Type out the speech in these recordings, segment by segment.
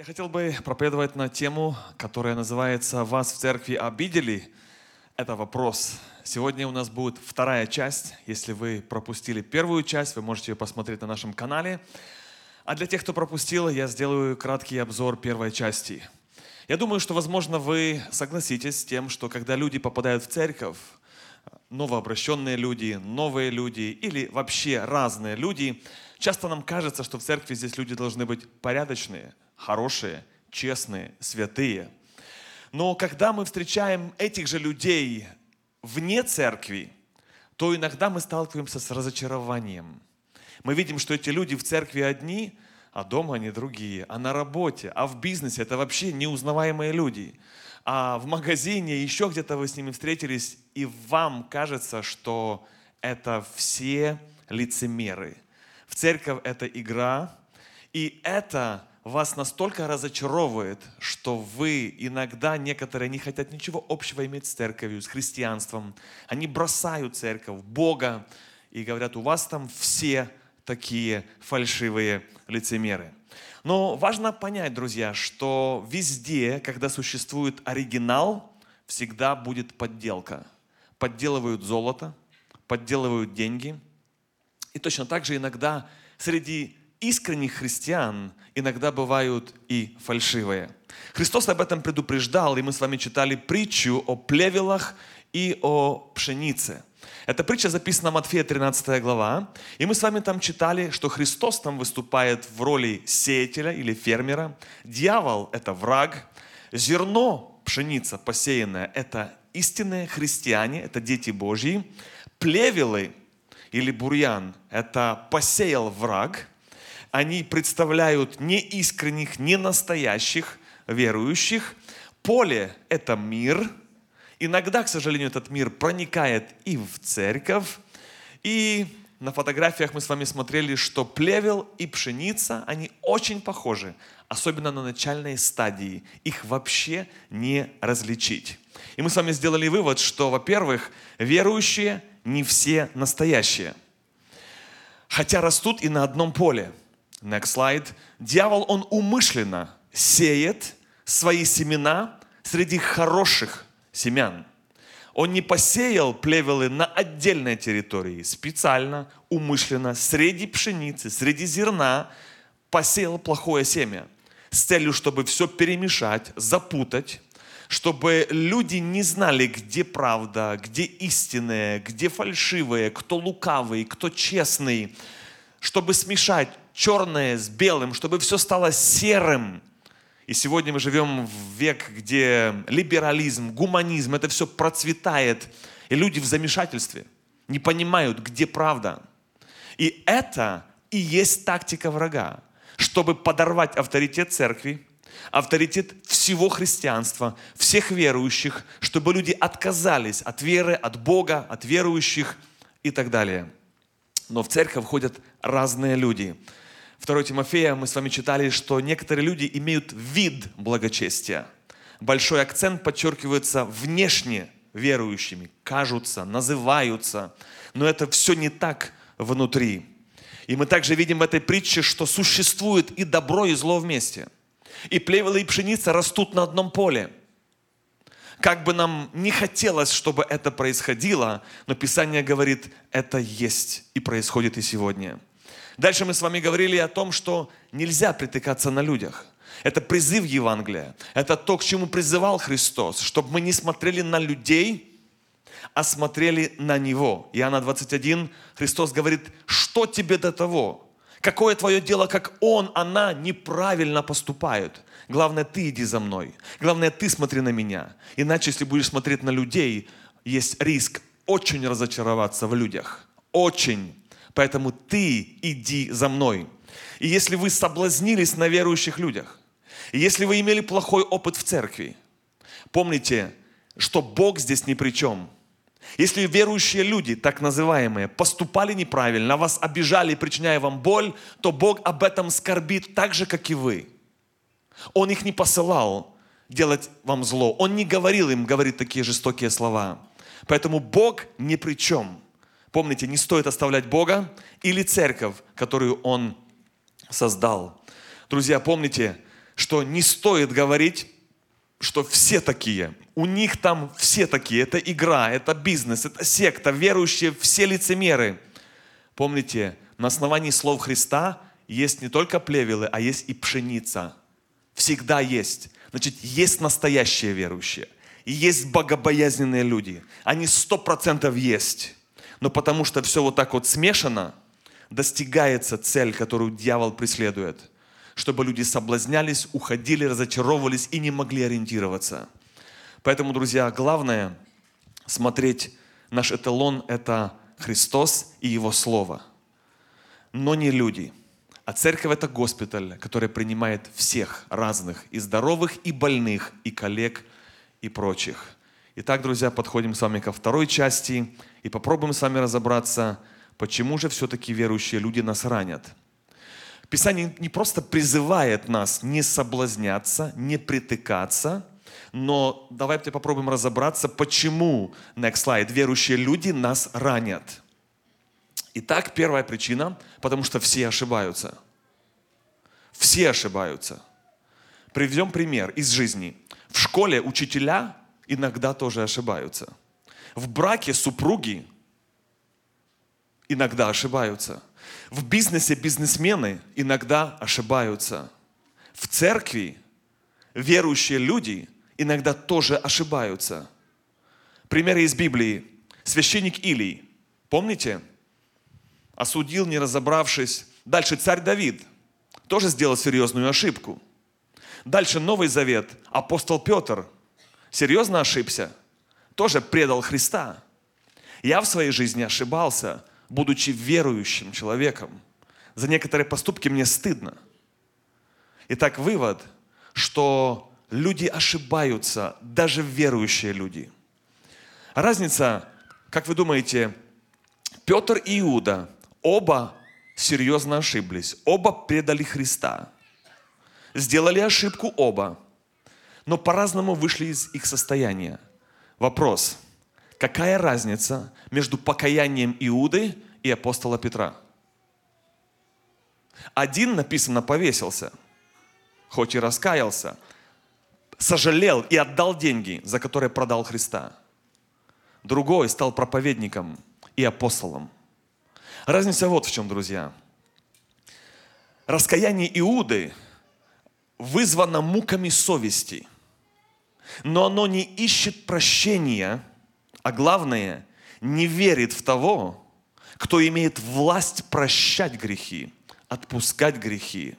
Я хотел бы проповедовать на тему, которая называется «Вас в церкви обидели?» Это вопрос. Сегодня у нас будет вторая часть. Если вы пропустили первую часть, вы можете ее посмотреть на нашем канале. А для тех, кто пропустил, я сделаю краткий обзор первой части. Я думаю, что, возможно, вы согласитесь с тем, что когда люди попадают в церковь, новообращенные люди, новые люди или вообще разные люди, часто нам кажется, что в церкви здесь люди должны быть порядочные, хорошие, честные, святые. Но когда мы встречаем этих же людей вне церкви, то иногда мы сталкиваемся с разочарованием. Мы видим, что эти люди в церкви одни, а дома они другие, а на работе, а в бизнесе это вообще неузнаваемые люди. А в магазине, еще где-то вы с ними встретились, и вам кажется, что это все лицемеры. В церковь это игра, и это вас настолько разочаровывает, что вы иногда, некоторые не хотят ничего общего иметь с церковью, с христианством. Они бросают церковь, Бога, и говорят, у вас там все такие фальшивые лицемеры. Но важно понять, друзья, что везде, когда существует оригинал, всегда будет подделка. Подделывают золото, подделывают деньги. И точно так же иногда среди искренних христиан иногда бывают и фальшивые. Христос об этом предупреждал, и мы с вами читали притчу о плевелах и о пшенице. Эта притча записана в Матфея 13 глава, и мы с вами там читали, что Христос там выступает в роли сеятеля или фермера. Дьявол – это враг. Зерно, пшеница посеянная – это истинные христиане, это дети Божьи. Плевелы или бурьян – это посеял враг – они представляют неискренних, ненастоящих верующих. Поле – это мир. Иногда, к сожалению, этот мир проникает и в церковь. И на фотографиях мы с вами смотрели, что плевел и пшеница, они очень похожи, особенно на начальной стадии. Их вообще не различить. И мы с вами сделали вывод, что, во-первых, верующие не все настоящие. Хотя растут и на одном поле. Next slide. Дьявол, он умышленно сеет свои семена среди хороших семян. Он не посеял плевелы на отдельной территории, специально, умышленно, среди пшеницы, среди зерна посеял плохое семя с целью, чтобы все перемешать, запутать, чтобы люди не знали, где правда, где истинное, где фальшивое, кто лукавый, кто честный, чтобы смешать черное с белым, чтобы все стало серым. И сегодня мы живем в век, где либерализм, гуманизм, это все процветает. И люди в замешательстве, не понимают, где правда. И это и есть тактика врага, чтобы подорвать авторитет церкви, авторитет всего христианства, всех верующих, чтобы люди отказались от веры, от Бога, от верующих и так далее. Но в церковь ходят разные люди. 2 Тимофея мы с вами читали, что некоторые люди имеют вид благочестия. Большой акцент подчеркивается внешне верующими, кажутся, называются, но это все не так внутри. И мы также видим в этой притче, что существует и добро, и зло вместе. И плевелы, и пшеница растут на одном поле. Как бы нам не хотелось, чтобы это происходило, но Писание говорит, это есть и происходит и сегодня. Дальше мы с вами говорили о том, что нельзя притыкаться на людях. Это призыв Евангелия. Это то, к чему призывал Христос, чтобы мы не смотрели на людей, а смотрели на Него. Иоанна 21, Христос говорит, что тебе до того? Какое твое дело, как он, она неправильно поступают? Главное, ты иди за мной. Главное, ты смотри на меня. Иначе, если будешь смотреть на людей, есть риск очень разочароваться в людях. Очень. Поэтому ты иди за мной. И если вы соблазнились на верующих людях, и если вы имели плохой опыт в церкви, помните, что Бог здесь ни при чем. Если верующие люди, так называемые, поступали неправильно, вас обижали, причиняя вам боль, то Бог об этом скорбит так же, как и вы. Он их не посылал делать вам зло. Он не говорил им говорить такие жестокие слова. Поэтому Бог ни при чем. Помните, не стоит оставлять Бога или церковь, которую Он создал. Друзья, помните, что не стоит говорить, что все такие. У них там все такие. Это игра, это бизнес, это секта, верующие, все лицемеры. Помните, на основании слов Христа есть не только плевелы, а есть и пшеница. Всегда есть. Значит, есть настоящие верующие. И есть богобоязненные люди. Они сто процентов есть. Но потому что все вот так вот смешано, достигается цель, которую дьявол преследует. Чтобы люди соблазнялись, уходили, разочаровывались и не могли ориентироваться. Поэтому, друзья, главное смотреть наш эталон – это Христос и Его Слово. Но не люди. А церковь – это госпиталь, который принимает всех разных, и здоровых, и больных, и коллег, и прочих. Итак, друзья, подходим с вами ко второй части и попробуем с вами разобраться, почему же все-таки верующие люди нас ранят. Писание не просто призывает нас не соблазняться, не притыкаться, но давайте попробуем разобраться, почему, next slide, верующие люди нас ранят. Итак, первая причина, потому что все ошибаются. Все ошибаются. Приведем пример из жизни. В школе учителя иногда тоже ошибаются. В браке супруги иногда ошибаются. В бизнесе бизнесмены иногда ошибаются. В церкви верующие люди иногда тоже ошибаются. Примеры из Библии. Священник Илий. Помните? Осудил, не разобравшись. Дальше царь Давид. Тоже сделал серьезную ошибку. Дальше Новый Завет. Апостол Петр – серьезно ошибся, тоже предал Христа. Я в своей жизни ошибался, будучи верующим человеком. За некоторые поступки мне стыдно. Итак, вывод, что люди ошибаются, даже верующие люди. Разница, как вы думаете, Петр и Иуда оба серьезно ошиблись, оба предали Христа. Сделали ошибку оба – но по-разному вышли из их состояния. Вопрос, какая разница между покаянием Иуды и апостола Петра? Один, написано, повесился, хоть и раскаялся, сожалел и отдал деньги, за которые продал Христа. Другой стал проповедником и апостолом. Разница вот в чем, друзья. Раскаяние Иуды вызвано муками совести – но оно не ищет прощения, а главное, не верит в того, кто имеет власть прощать грехи, отпускать грехи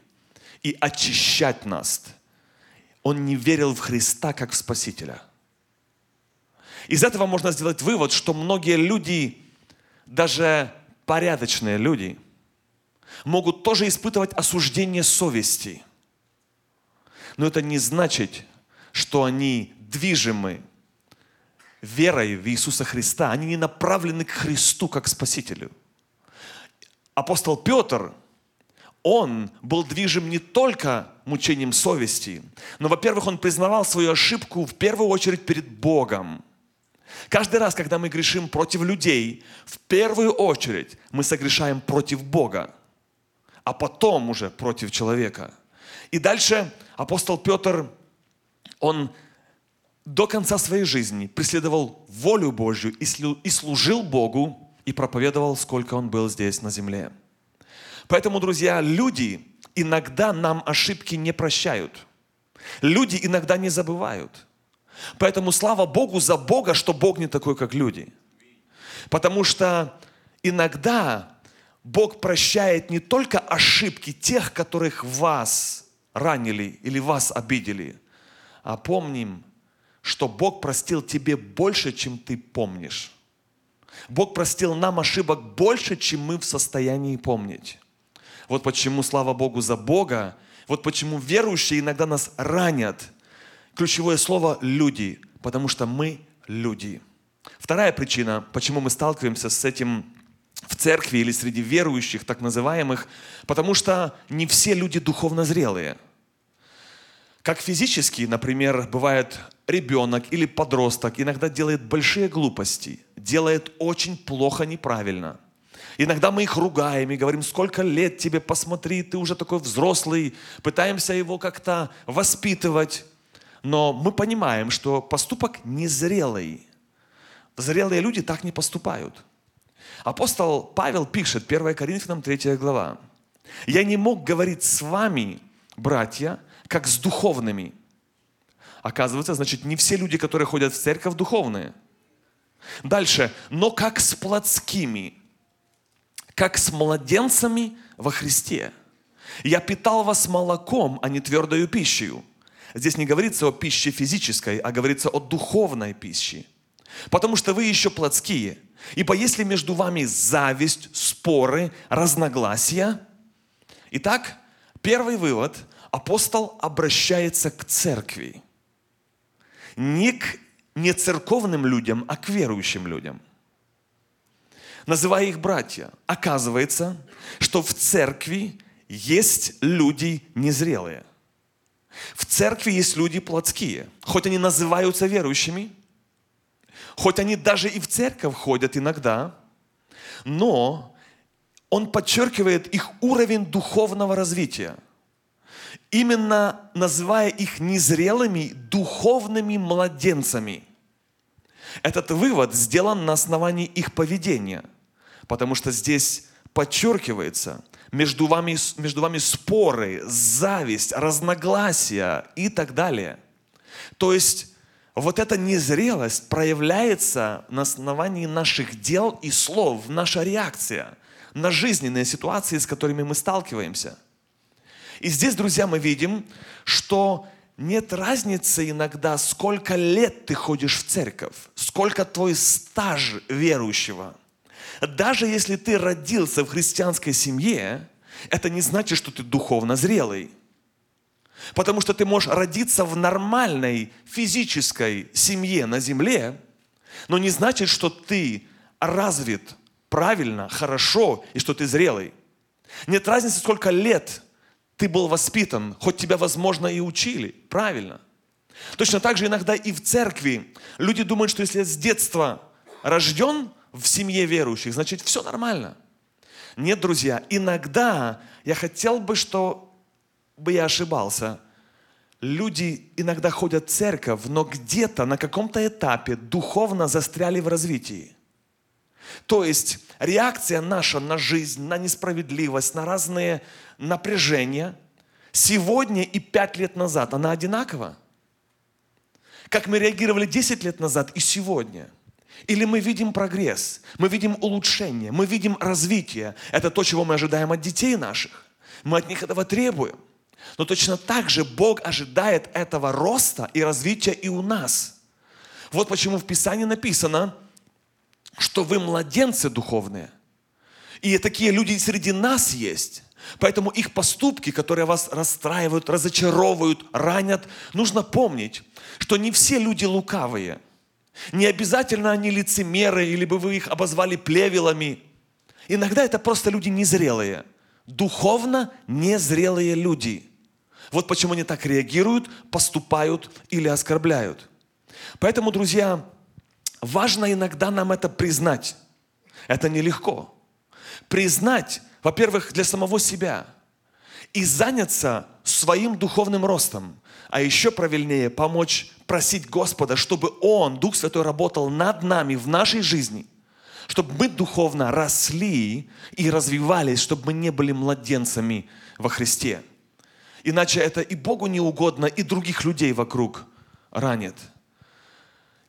и очищать нас. Он не верил в Христа как в Спасителя. Из этого можно сделать вывод, что многие люди, даже порядочные люди, могут тоже испытывать осуждение совести. Но это не значит, что они движимы верой в Иисуса Христа. Они не направлены к Христу как Спасителю. Апостол Петр, он был движим не только мучением совести, но, во-первых, он признавал свою ошибку в первую очередь перед Богом. Каждый раз, когда мы грешим против людей, в первую очередь мы согрешаем против Бога, а потом уже против человека. И дальше апостол Петр он до конца своей жизни преследовал волю Божью и служил Богу и проповедовал, сколько он был здесь на земле. Поэтому, друзья, люди иногда нам ошибки не прощают. Люди иногда не забывают. Поэтому слава Богу за Бога, что Бог не такой, как люди. Потому что иногда Бог прощает не только ошибки тех, которых вас ранили или вас обидели, а помним, что Бог простил тебе больше, чем ты помнишь. Бог простил нам ошибок больше, чем мы в состоянии помнить. Вот почему, слава Богу за Бога, вот почему верующие иногда нас ранят. Ключевое слово – люди, потому что мы люди. Вторая причина, почему мы сталкиваемся с этим в церкви или среди верующих, так называемых, потому что не все люди духовно зрелые – как физически, например, бывает ребенок или подросток иногда делает большие глупости, делает очень плохо, неправильно. Иногда мы их ругаем и говорим, сколько лет тебе, посмотри, ты уже такой взрослый, пытаемся его как-то воспитывать. Но мы понимаем, что поступок незрелый. Зрелые люди так не поступают. Апостол Павел пишет, 1 Коринфянам 3 глава, «Я не мог говорить с вами, братья, как с духовными». Оказывается, значит, не все люди, которые ходят в церковь, духовные. Дальше, «но как с плотскими, как с младенцами во Христе. Я питал вас молоком, а не твердою пищей». Здесь не говорится о пище физической, а говорится о духовной пище. Потому что вы еще плотские. Ибо если между вами зависть, споры, разногласия. Итак, первый вывод. Апостол обращается к церкви. Не к не церковным людям, а к верующим людям. Называя их братья. Оказывается, что в церкви есть люди незрелые. В церкви есть люди плотские. Хоть они называются верующими, хоть они даже и в церковь ходят иногда, но он подчеркивает их уровень духовного развития. Именно называя их незрелыми духовными младенцами. Этот вывод сделан на основании их поведения, потому что здесь подчеркивается, между вами, между вами споры, зависть, разногласия и так далее. То есть вот эта незрелость проявляется на основании наших дел и слов, наша реакция на жизненные ситуации, с которыми мы сталкиваемся. И здесь, друзья, мы видим, что нет разницы иногда, сколько лет ты ходишь в церковь, сколько твой стаж верующего. Даже если ты родился в христианской семье, это не значит, что ты духовно зрелый. Потому что ты можешь родиться в нормальной физической семье на земле, но не значит, что ты развит правильно, хорошо и что ты зрелый. Нет разницы, сколько лет ты был воспитан, хоть тебя, возможно, и учили. Правильно. Точно так же иногда и в церкви люди думают, что если я с детства рожден в семье верующих, значит все нормально. Нет, друзья, иногда я хотел бы, что бы я ошибался. Люди иногда ходят в церковь, но где-то на каком-то этапе духовно застряли в развитии. То есть реакция наша на жизнь, на несправедливость, на разные напряжения сегодня и пять лет назад, она одинакова? Как мы реагировали 10 лет назад и сегодня – или мы видим прогресс, мы видим улучшение, мы видим развитие. Это то, чего мы ожидаем от детей наших. Мы от них этого требуем. Но точно так же Бог ожидает этого роста и развития и у нас. Вот почему в Писании написано, что вы младенцы духовные. И такие люди среди нас есть. Поэтому их поступки, которые вас расстраивают, разочаровывают, ранят, нужно помнить, что не все люди лукавые. Не обязательно они лицемеры, или бы вы их обозвали плевелами. Иногда это просто люди незрелые. Духовно незрелые люди – вот почему они так реагируют, поступают или оскорбляют. Поэтому, друзья, важно иногда нам это признать. Это нелегко. Признать, во-первых, для самого себя и заняться своим духовным ростом. А еще правильнее помочь просить Господа, чтобы Он, Дух Святой, работал над нами в нашей жизни, чтобы мы духовно росли и развивались, чтобы мы не были младенцами во Христе. Иначе это и Богу не угодно, и других людей вокруг ранит.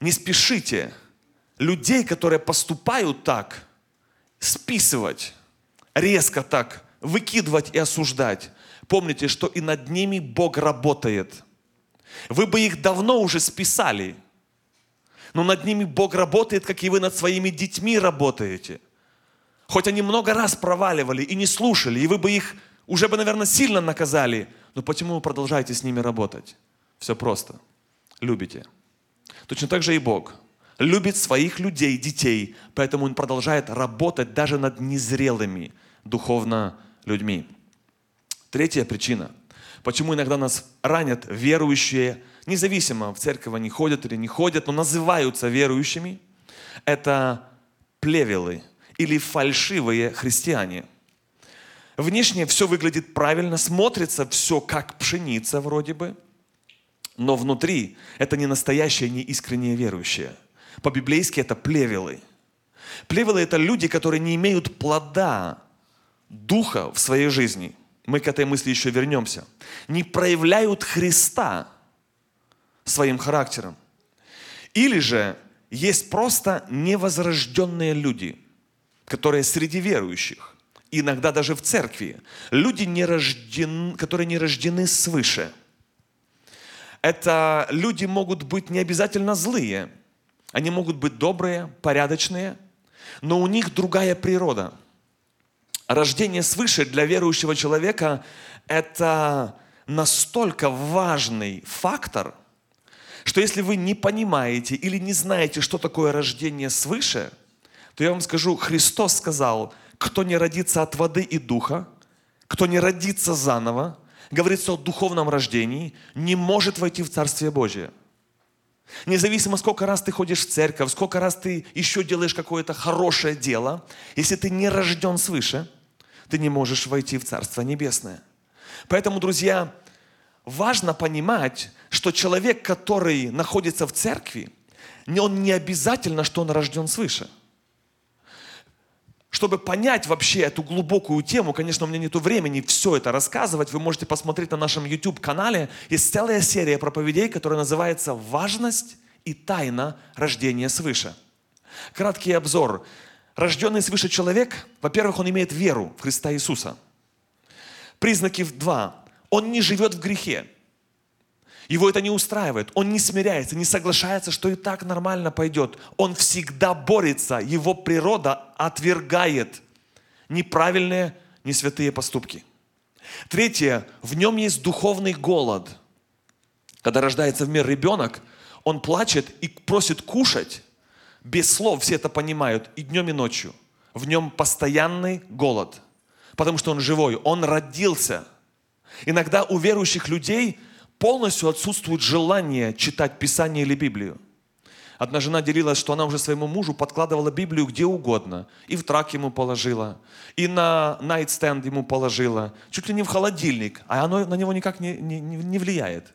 Не спешите людей, которые поступают так, списывать, резко так, выкидывать и осуждать. Помните, что и над ними Бог работает. Вы бы их давно уже списали, но над ними Бог работает, как и вы над своими детьми работаете. Хоть они много раз проваливали и не слушали, и вы бы их уже бы, наверное, сильно наказали – но почему вы продолжаете с ними работать? Все просто. Любите. Точно так же и Бог любит своих людей, детей, поэтому Он продолжает работать даже над незрелыми духовно людьми. Третья причина, почему иногда нас ранят верующие, независимо в церковь они ходят или не ходят, но называются верующими, это плевелы или фальшивые христиане. Внешне все выглядит правильно, смотрится все как пшеница вроде бы, но внутри это не настоящие, не искренние верующие. По-библейски это плевелы. Плевелы – это люди, которые не имеют плода духа в своей жизни. Мы к этой мысли еще вернемся. Не проявляют Христа своим характером. Или же есть просто невозрожденные люди, которые среди верующих, иногда даже в церкви, люди, не рожден, которые не рождены свыше. Это люди могут быть не обязательно злые, они могут быть добрые, порядочные, но у них другая природа. Рождение свыше для верующего человека – это настолько важный фактор – что если вы не понимаете или не знаете, что такое рождение свыше, то я вам скажу, Христос сказал, кто не родится от воды и духа, кто не родится заново, говорится о духовном рождении, не может войти в Царствие Божие. Независимо, сколько раз ты ходишь в церковь, сколько раз ты еще делаешь какое-то хорошее дело, если ты не рожден свыше, ты не можешь войти в Царство Небесное. Поэтому, друзья, важно понимать, что человек, который находится в церкви, он не обязательно, что он рожден свыше. Чтобы понять вообще эту глубокую тему, конечно, у меня нет времени все это рассказывать, вы можете посмотреть на нашем YouTube-канале. Есть целая серия проповедей, которая называется «Важность и тайна рождения свыше». Краткий обзор. Рожденный свыше человек, во-первых, он имеет веру в Христа Иисуса. Признаки два он не живет в грехе. Его это не устраивает. Он не смиряется, не соглашается, что и так нормально пойдет. Он всегда борется. Его природа отвергает неправильные, не святые поступки. Третье. В нем есть духовный голод. Когда рождается в мир ребенок, он плачет и просит кушать. Без слов все это понимают и днем, и ночью. В нем постоянный голод. Потому что он живой. Он родился – Иногда у верующих людей полностью отсутствует желание читать Писание или Библию. Одна жена делилась, что она уже своему мужу подкладывала Библию где угодно. И в трак ему положила, и на найтстенд ему положила, чуть ли не в холодильник, а оно на него никак не, не, не влияет.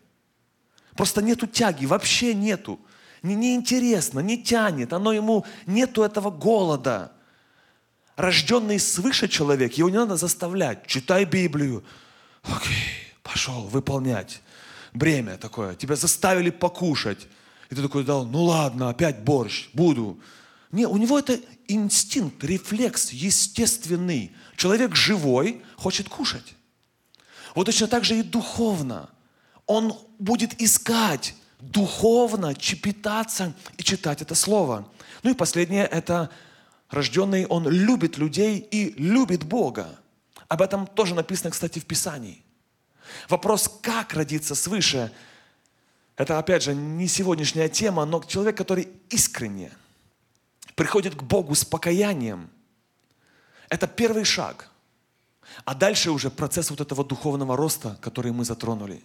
Просто нету тяги, вообще нету. Не, не интересно, не тянет, оно ему нету этого голода. Рожденный свыше человек, его не надо заставлять. Читай Библию, окей, пошел выполнять. Бремя такое. Тебя заставили покушать. И ты такой дал, ну ладно, опять борщ, буду. Не, у него это инстинкт, рефлекс естественный. Человек живой хочет кушать. Вот точно так же и духовно. Он будет искать духовно, чепетаться и читать это слово. Ну и последнее, это рожденный, он любит людей и любит Бога. Об этом тоже написано, кстати, в Писании. Вопрос, как родиться свыше, это, опять же, не сегодняшняя тема, но человек, который искренне приходит к Богу с покаянием, это первый шаг. А дальше уже процесс вот этого духовного роста, который мы затронули.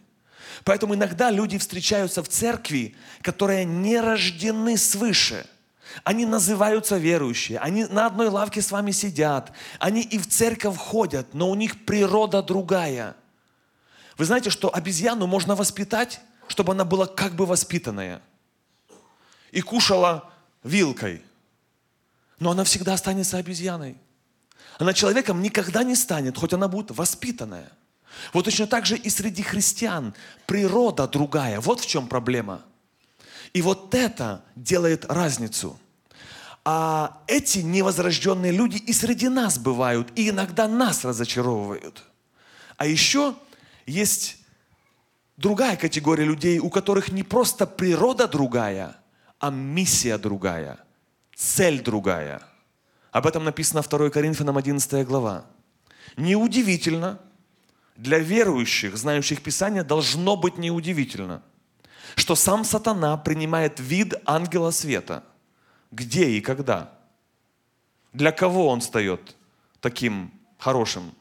Поэтому иногда люди встречаются в церкви, которые не рождены свыше – они называются верующие, они на одной лавке с вами сидят, они и в церковь ходят, но у них природа другая. Вы знаете, что обезьяну можно воспитать, чтобы она была как бы воспитанная и кушала вилкой, но она всегда останется обезьяной. Она человеком никогда не станет, хоть она будет воспитанная. Вот точно так же и среди христиан природа другая. Вот в чем проблема – и вот это делает разницу. А эти невозрожденные люди и среди нас бывают, и иногда нас разочаровывают. А еще есть другая категория людей, у которых не просто природа другая, а миссия другая, цель другая. Об этом написано 2 Коринфянам 11 глава. Неудивительно, для верующих, знающих Писание, должно быть неудивительно – что сам сатана принимает вид ангела света. Где и когда? Для кого он стает таким хорошим?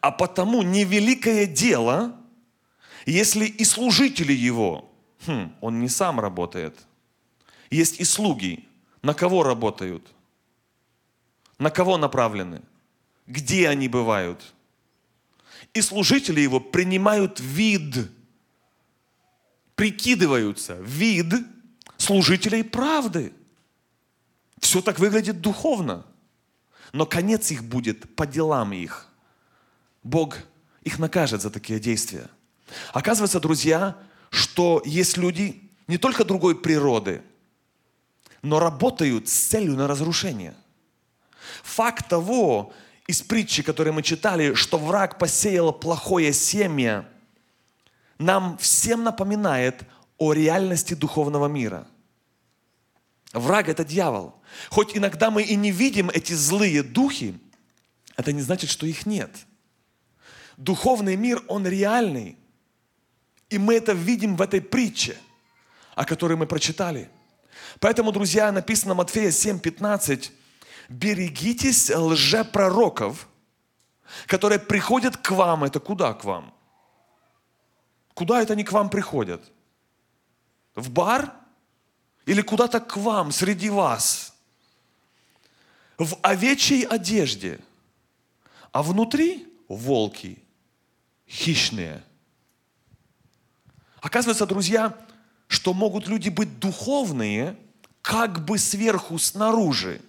А потому невеликое дело, если и служители его, хм, он не сам работает, есть и слуги, на кого работают? На кого направлены? Где они бывают? И служители его принимают вид, прикидываются, вид служителей правды. Все так выглядит духовно. Но конец их будет по делам их. Бог их накажет за такие действия. Оказывается, друзья, что есть люди не только другой природы, но работают с целью на разрушение. Факт того, из притчи, которую мы читали, что враг посеял плохое семя, нам всем напоминает о реальности духовного мира. Враг – это дьявол. Хоть иногда мы и не видим эти злые духи, это не значит, что их нет. Духовный мир, он реальный. И мы это видим в этой притче, о которой мы прочитали. Поэтому, друзья, написано Матфея 7:15, берегитесь лжепророков, которые приходят к вам. Это куда к вам? Куда это они к вам приходят? В бар? Или куда-то к вам, среди вас? В овечьей одежде. А внутри волки, хищные. Оказывается, друзья, что могут люди быть духовные, как бы сверху, снаружи.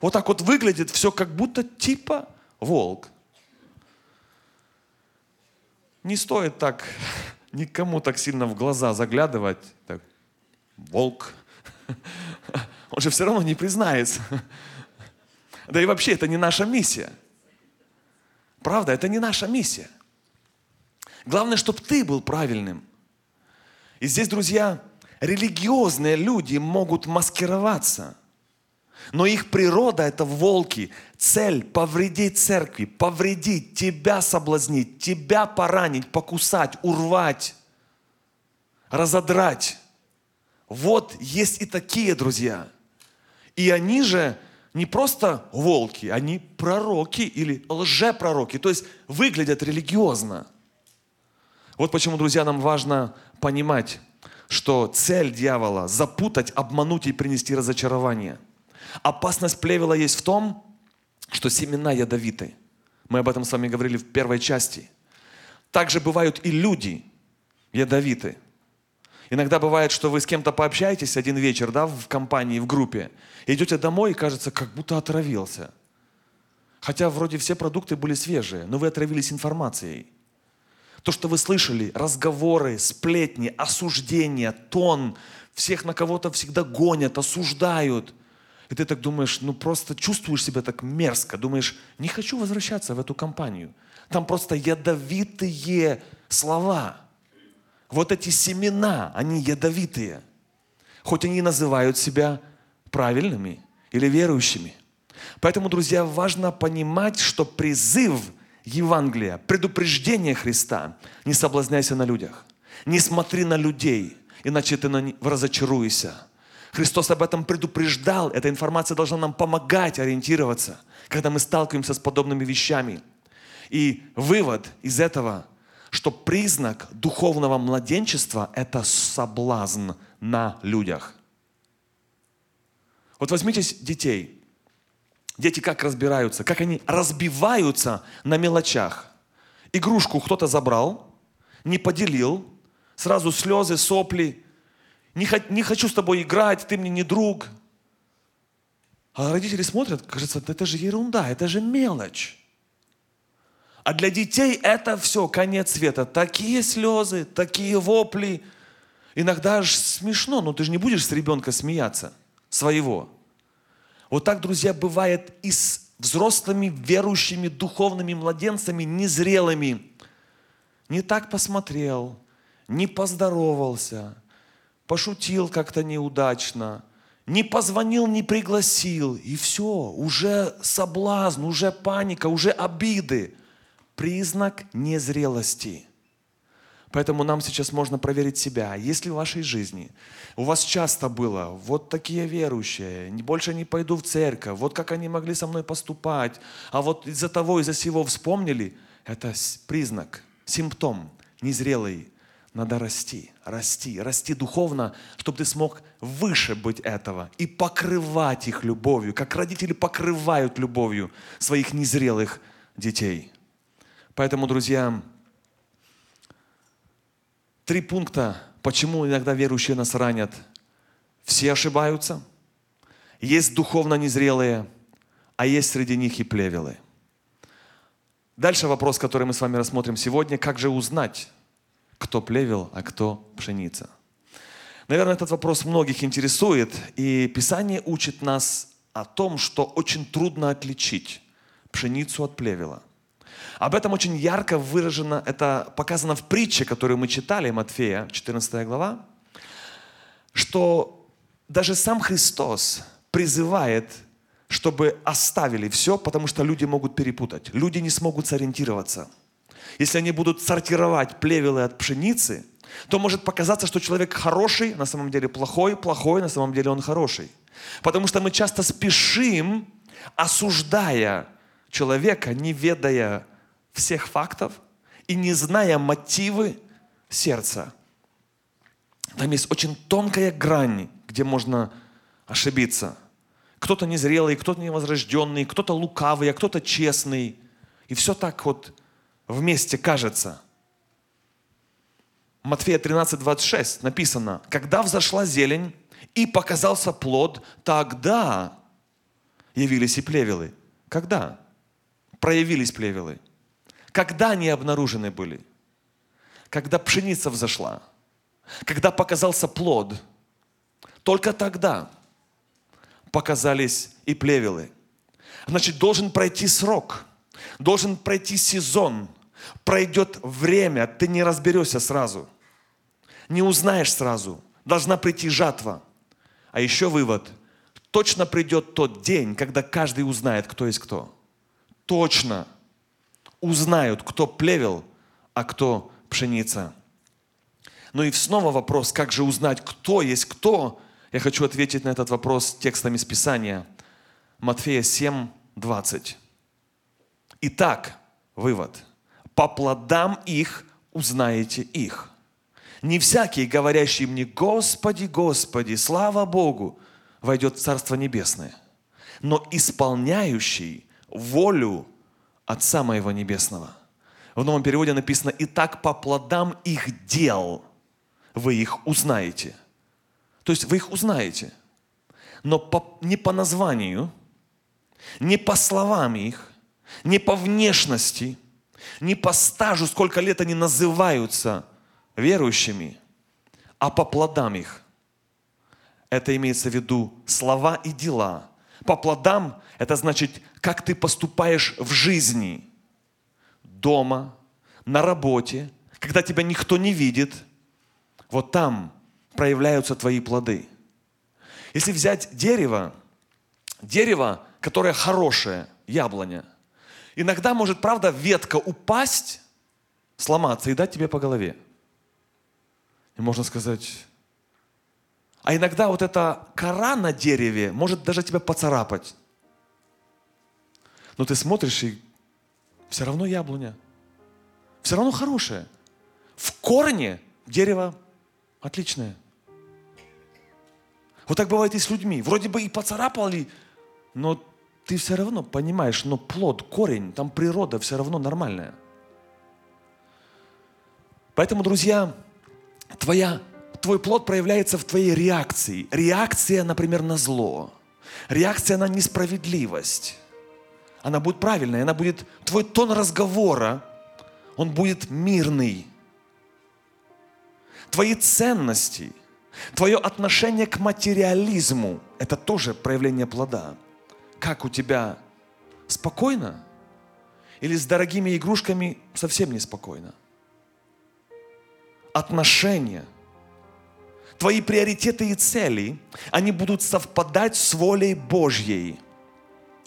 Вот так вот выглядит все как будто типа волк. Не стоит так никому так сильно в глаза заглядывать. Так, волк. Он же все равно не признается. Да и вообще это не наша миссия. Правда, это не наша миссия. Главное, чтобы ты был правильным. И здесь, друзья, религиозные люди могут маскироваться. Но их природа – это волки. Цель – повредить церкви, повредить, тебя соблазнить, тебя поранить, покусать, урвать, разодрать. Вот есть и такие друзья. И они же не просто волки, они пророки или лжепророки, то есть выглядят религиозно. Вот почему, друзья, нам важно понимать, что цель дьявола – запутать, обмануть и принести разочарование. Опасность плевела есть в том, что семена ядовиты. Мы об этом с вами говорили в первой части. Также бывают и люди ядовиты. Иногда бывает, что вы с кем-то пообщаетесь один вечер, да, в компании, в группе, идете домой и кажется, как будто отравился. Хотя вроде все продукты были свежие, но вы отравились информацией. То, что вы слышали, разговоры, сплетни, осуждения, тон, всех на кого-то всегда гонят, осуждают. И ты так думаешь, ну просто чувствуешь себя так мерзко, думаешь, не хочу возвращаться в эту компанию. Там просто ядовитые слова. Вот эти семена, они ядовитые. Хоть они называют себя правильными или верующими. Поэтому, друзья, важно понимать, что призыв Евангелия, предупреждение Христа, не соблазняйся на людях, не смотри на людей, иначе ты на разочаруешься. Христос об этом предупреждал, эта информация должна нам помогать ориентироваться, когда мы сталкиваемся с подобными вещами. И вывод из этого, что признак духовного младенчества – это соблазн на людях. Вот возьмите детей – Дети как разбираются, как они разбиваются на мелочах. Игрушку кто-то забрал, не поделил, сразу слезы, сопли. Не, не хочу с тобой играть, ты мне не друг. А родители смотрят, кажется, это же ерунда, это же мелочь. А для детей это все конец света. Такие слезы, такие вопли. Иногда аж смешно, но ты же не будешь с ребенка смеяться, своего. Вот так, друзья, бывает и с взрослыми, верующими, духовными младенцами, незрелыми. Не так посмотрел, не поздоровался, пошутил как-то неудачно, не позвонил, не пригласил, и все, уже соблазн, уже паника, уже обиды. Признак незрелости – Поэтому нам сейчас можно проверить себя. Если в вашей жизни у вас часто было вот такие верующие, больше не пойду в церковь, вот как они могли со мной поступать, а вот из-за того, из-за всего вспомнили, это признак, симптом незрелый надо расти, расти, расти духовно, чтобы ты смог выше быть этого и покрывать их любовью, как родители покрывают любовью своих незрелых детей. Поэтому, друзья, три пункта, почему иногда верующие нас ранят. Все ошибаются, есть духовно незрелые, а есть среди них и плевелы. Дальше вопрос, который мы с вами рассмотрим сегодня, как же узнать, кто плевел, а кто пшеница. Наверное, этот вопрос многих интересует, и Писание учит нас о том, что очень трудно отличить пшеницу от плевела. Об этом очень ярко выражено, это показано в притче, которую мы читали, Матфея, 14 глава, что даже сам Христос призывает, чтобы оставили все, потому что люди могут перепутать. Люди не смогут сориентироваться – если они будут сортировать плевелы от пшеницы, то может показаться, что человек хороший, на самом деле плохой, плохой, на самом деле он хороший. Потому что мы часто спешим, осуждая человека, не ведая всех фактов и не зная мотивы сердца. Там есть очень тонкая грань, где можно ошибиться. Кто-то незрелый, кто-то невозрожденный, кто-то лукавый, а кто-то честный. И все так вот вместе кажется. Матфея 13, 26 написано, когда взошла зелень и показался плод, тогда явились и плевелы. Когда? Проявились плевелы. Когда они обнаружены были? Когда пшеница взошла. Когда показался плод. Только тогда показались и плевелы. Значит, должен пройти срок, должен пройти сезон, Пройдет время, ты не разберешься сразу. Не узнаешь сразу. Должна прийти жатва. А еще вывод. Точно придет тот день, когда каждый узнает, кто есть кто. Точно узнают, кто плевел, а кто пшеница. Ну и снова вопрос, как же узнать, кто есть кто? Я хочу ответить на этот вопрос текстами из Писания. Матфея 7, 20. Итак, вывод – по плодам их узнаете их. Не всякий, говорящий мне, Господи, Господи, слава Богу, войдет в Царство Небесное, но исполняющий волю Отца Моего Небесного. В новом переводе написано, и так по плодам их дел вы их узнаете. То есть вы их узнаете, но по, не по названию, не по словам их, не по внешности – не по стажу, сколько лет они называются верующими, а по плодам их. Это имеется в виду слова и дела. По плодам это значит, как ты поступаешь в жизни, дома, на работе, когда тебя никто не видит. Вот там проявляются твои плоды. Если взять дерево, дерево, которое хорошее, яблоня – Иногда может, правда, ветка упасть, сломаться и дать тебе по голове. И можно сказать, а иногда вот эта кора на дереве может даже тебя поцарапать. Но ты смотришь, и все равно яблоня. Все равно хорошее. В корне дерево отличное. Вот так бывает и с людьми. Вроде бы и поцарапали, но ты все равно понимаешь, но плод, корень, там природа все равно нормальная. Поэтому, друзья, твоя, твой плод проявляется в твоей реакции. Реакция, например, на зло. Реакция на несправедливость. Она будет правильная, она будет, твой тон разговора, он будет мирный. Твои ценности, твое отношение к материализму – это тоже проявление плода – как у тебя? Спокойно? Или с дорогими игрушками совсем неспокойно? Отношения, твои приоритеты и цели, они будут совпадать с волей Божьей.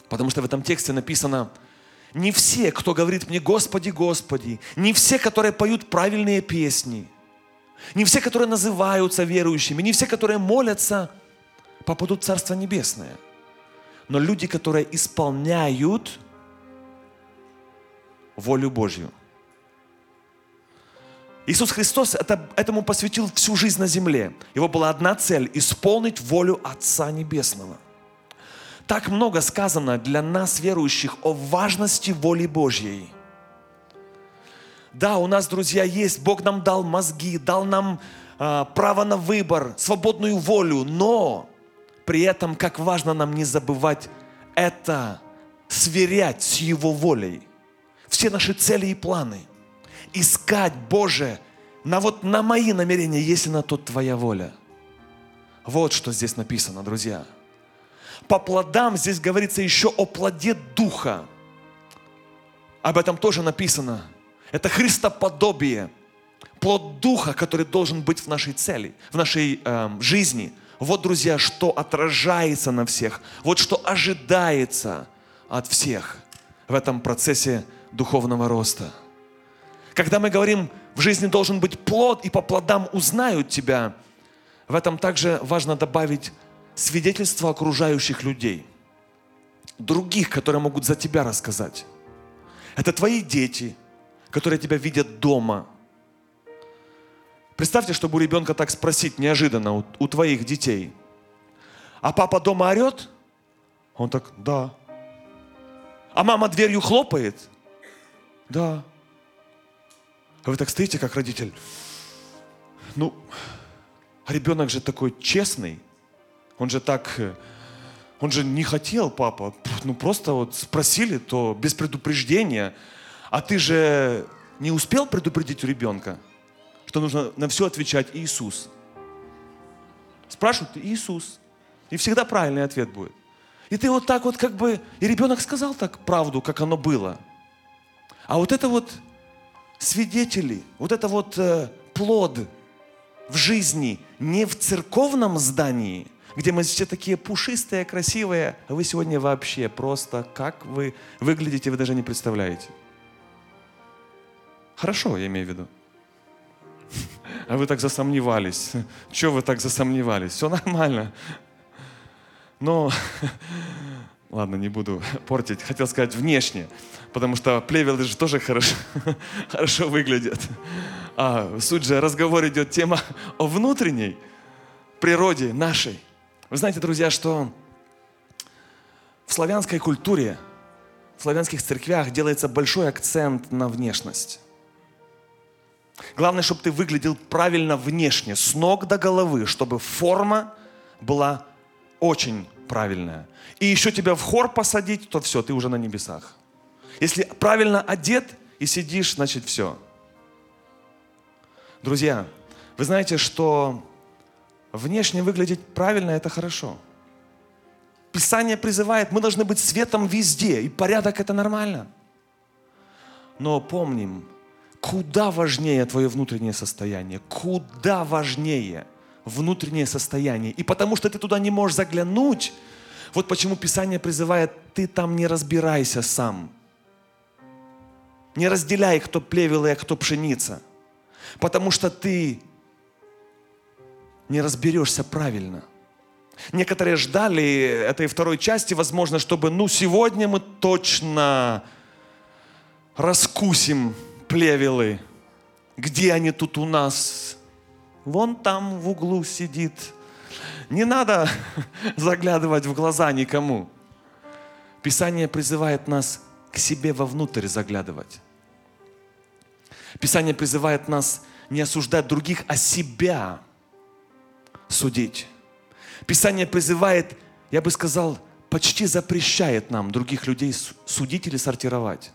Потому что в этом тексте написано, не все, кто говорит мне «Господи, Господи», не все, которые поют правильные песни, не все, которые называются верующими, не все, которые молятся, попадут в Царство Небесное – но люди, которые исполняют волю Божью. Иисус Христос это, этому посвятил всю жизнь на земле. Его была одна цель – исполнить волю Отца Небесного. Так много сказано для нас, верующих, о важности воли Божьей. Да, у нас, друзья, есть, Бог нам дал мозги, дал нам э, право на выбор, свободную волю, но при этом, как важно нам не забывать это сверять с Его волей. Все наши цели и планы – искать, Боже, на вот на мои намерения, если на то Твоя воля. Вот что здесь написано, друзья. По плодам здесь говорится еще о плоде Духа. Об этом тоже написано. Это Христоподобие. Плод Духа, который должен быть в нашей цели, в нашей э, жизни. Вот, друзья, что отражается на всех. Вот что ожидается от всех в этом процессе духовного роста. Когда мы говорим, в жизни должен быть плод, и по плодам узнают тебя, в этом также важно добавить свидетельство окружающих людей, других, которые могут за тебя рассказать. Это твои дети, которые тебя видят дома. Представьте, чтобы у ребенка так спросить неожиданно у, у твоих детей. А папа дома орет? Он так, да. А мама дверью хлопает? Да. А вы так стоите, как родитель. Ну, ребенок же такой честный. Он же так, э, он же не хотел, папа. Ну, просто вот спросили, то без предупреждения. А ты же не успел предупредить у ребенка, что нужно на все отвечать Иисус. Спрашивают Иисус. И всегда правильный ответ будет. И ты вот так вот как бы, и ребенок сказал так правду, как оно было. А вот это вот свидетели, вот это вот э, плод в жизни, не в церковном здании, где мы все такие пушистые, красивые, а вы сегодня вообще просто, как вы выглядите, вы даже не представляете. Хорошо, я имею в виду. А вы так засомневались. Чего вы так засомневались? Все нормально. Но, ладно, не буду портить. Хотел сказать внешне потому что плевелы же тоже хорошо, хорошо выглядят. А суть же разговор идет тема о внутренней природе нашей. Вы знаете, друзья, что в славянской культуре, в славянских церквях делается большой акцент на внешность. Главное, чтобы ты выглядел правильно внешне, с ног до головы, чтобы форма была очень правильная. И еще тебя в хор посадить, то все, ты уже на небесах. Если правильно одет и сидишь, значит все. Друзья, вы знаете, что внешне выглядеть правильно – это хорошо. Писание призывает, мы должны быть светом везде, и порядок – это нормально. Но помним, куда важнее твое внутреннее состояние, куда важнее внутреннее состояние. И потому что ты туда не можешь заглянуть, вот почему Писание призывает, ты там не разбирайся сам – не разделяй, кто плевелы, а кто пшеница. Потому что ты не разберешься правильно. Некоторые ждали этой второй части, возможно, чтобы, ну, сегодня мы точно раскусим плевелы. Где они тут у нас? Вон там в углу сидит. Не надо заглядывать в глаза никому. Писание призывает нас к себе вовнутрь заглядывать. Писание призывает нас не осуждать других, а себя судить. Писание призывает, я бы сказал, почти запрещает нам других людей судить или сортировать.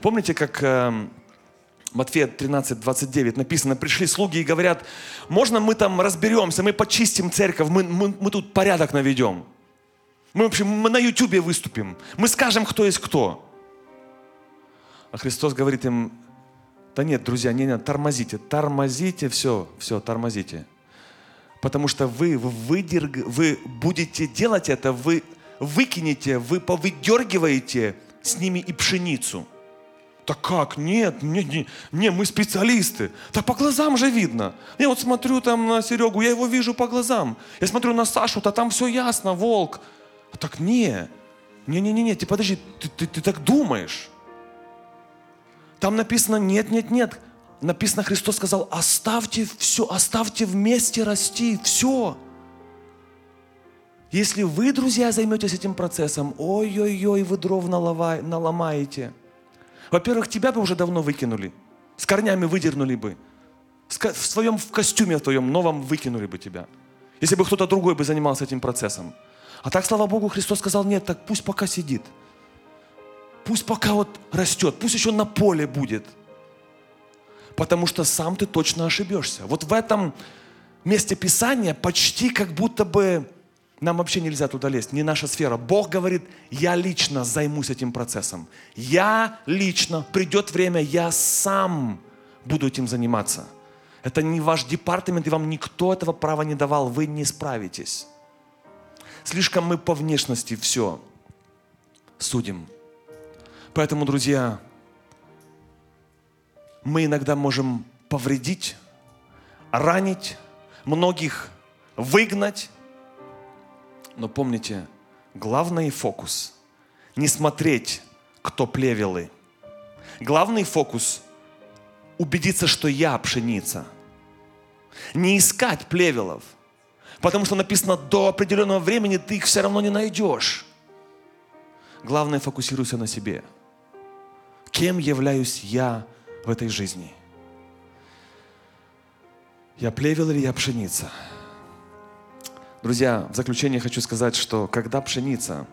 Помните, как э, Матфея 13, 29 написано, пришли слуги и говорят, можно мы там разберемся, мы почистим церковь, мы, мы, мы тут порядок наведем. Мы, в общем, мы на ютюбе выступим, мы скажем, кто есть кто. А Христос говорит им, да нет, друзья, не, не, тормозите, тормозите, все, все, тормозите. Потому что вы, выдерг, вы будете делать это, вы выкинете, вы повыдергиваете с ними и пшеницу. Так как? Нет, не, не, не, мы специалисты. Так по глазам же видно. Я вот смотрю там на Серегу, я его вижу по глазам. Я смотрю на Сашу, то там все ясно, волк. А так не, не-не-не, ты подожди, ты, ты, ты так думаешь. Там написано нет, нет, нет. написано, Христос сказал, оставьте все, оставьте вместе расти, все. Если вы, друзья, займетесь этим процессом, ой-ой-ой, вы дров наломаете. Во-первых, тебя бы уже давно выкинули, с корнями выдернули бы. В своем в костюме в твоем новом выкинули бы тебя. Если бы кто-то другой бы занимался этим процессом. А так, слава Богу, Христос сказал, нет, так пусть пока сидит. Пусть пока вот растет, пусть еще на поле будет. Потому что сам ты точно ошибешься. Вот в этом месте Писания почти как будто бы нам вообще нельзя туда лезть, не наша сфера. Бог говорит, я лично займусь этим процессом. Я лично, придет время, я сам буду этим заниматься. Это не ваш департамент, и вам никто этого права не давал, вы не справитесь. Слишком мы по внешности все судим. Поэтому, друзья, мы иногда можем повредить, ранить, многих выгнать. Но помните, главный фокус – не смотреть, кто плевелы. Главный фокус – убедиться, что я пшеница. Не искать плевелов. Потому что написано, до определенного времени ты их все равно не найдешь. Главное, фокусируйся на себе. Кем являюсь я в этой жизни? Я плевел или я пшеница? Друзья, в заключение хочу сказать, что когда пшеница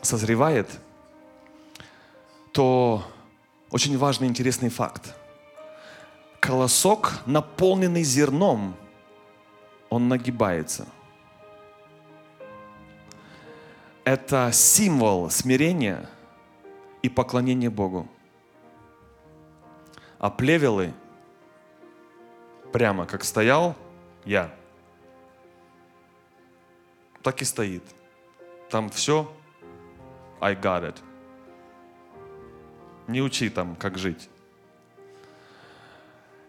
созревает, то очень важный интересный факт. Колосок, наполненный зерном, он нагибается. Это символ смирения и поклонения Богу. А плевелы прямо как стоял я, так и стоит. Там все, I got it. Не учи там, как жить.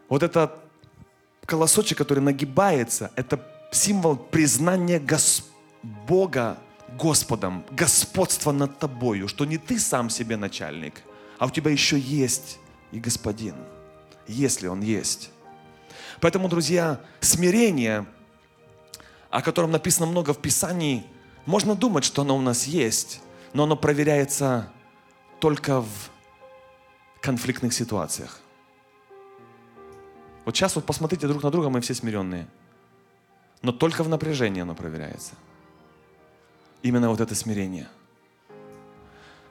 Вот этот колосочек, который нагибается, это символ признания Гос- Бога Господом, господства над тобою, что не ты сам себе начальник, а у тебя еще есть и Господин, если Он есть. Поэтому, друзья, смирение, о котором написано много в Писании, можно думать, что оно у нас есть, но оно проверяется только в конфликтных ситуациях. Вот сейчас вот посмотрите друг на друга, мы все смиренные. Но только в напряжении оно проверяется. Именно вот это смирение.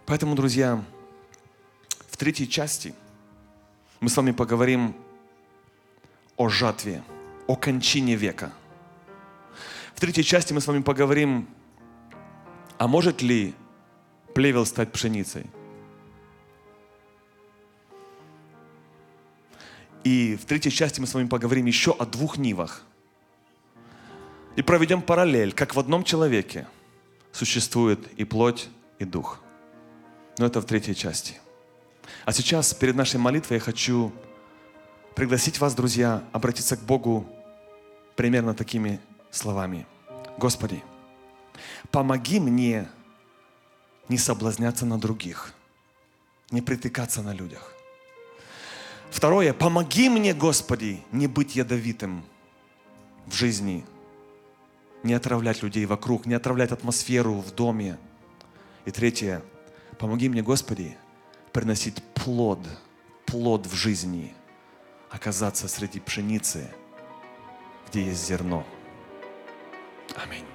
Поэтому, друзья, в третьей части мы с вами поговорим о жатве, о кончине века. Третьей части мы с вами поговорим, а может ли плевел стать пшеницей? И в третьей части мы с вами поговорим еще о двух нивах. И проведем параллель, как в одном человеке существует и плоть, и дух. Но это в третьей части. А сейчас, перед нашей молитвой, я хочу пригласить вас, друзья, обратиться к Богу примерно такими словами. Господи, помоги мне не соблазняться на других, не притыкаться на людях. Второе, помоги мне, Господи, не быть ядовитым в жизни, не отравлять людей вокруг, не отравлять атмосферу в доме. И третье, помоги мне, Господи, приносить плод, плод в жизни, оказаться среди пшеницы, где есть зерно. Amén.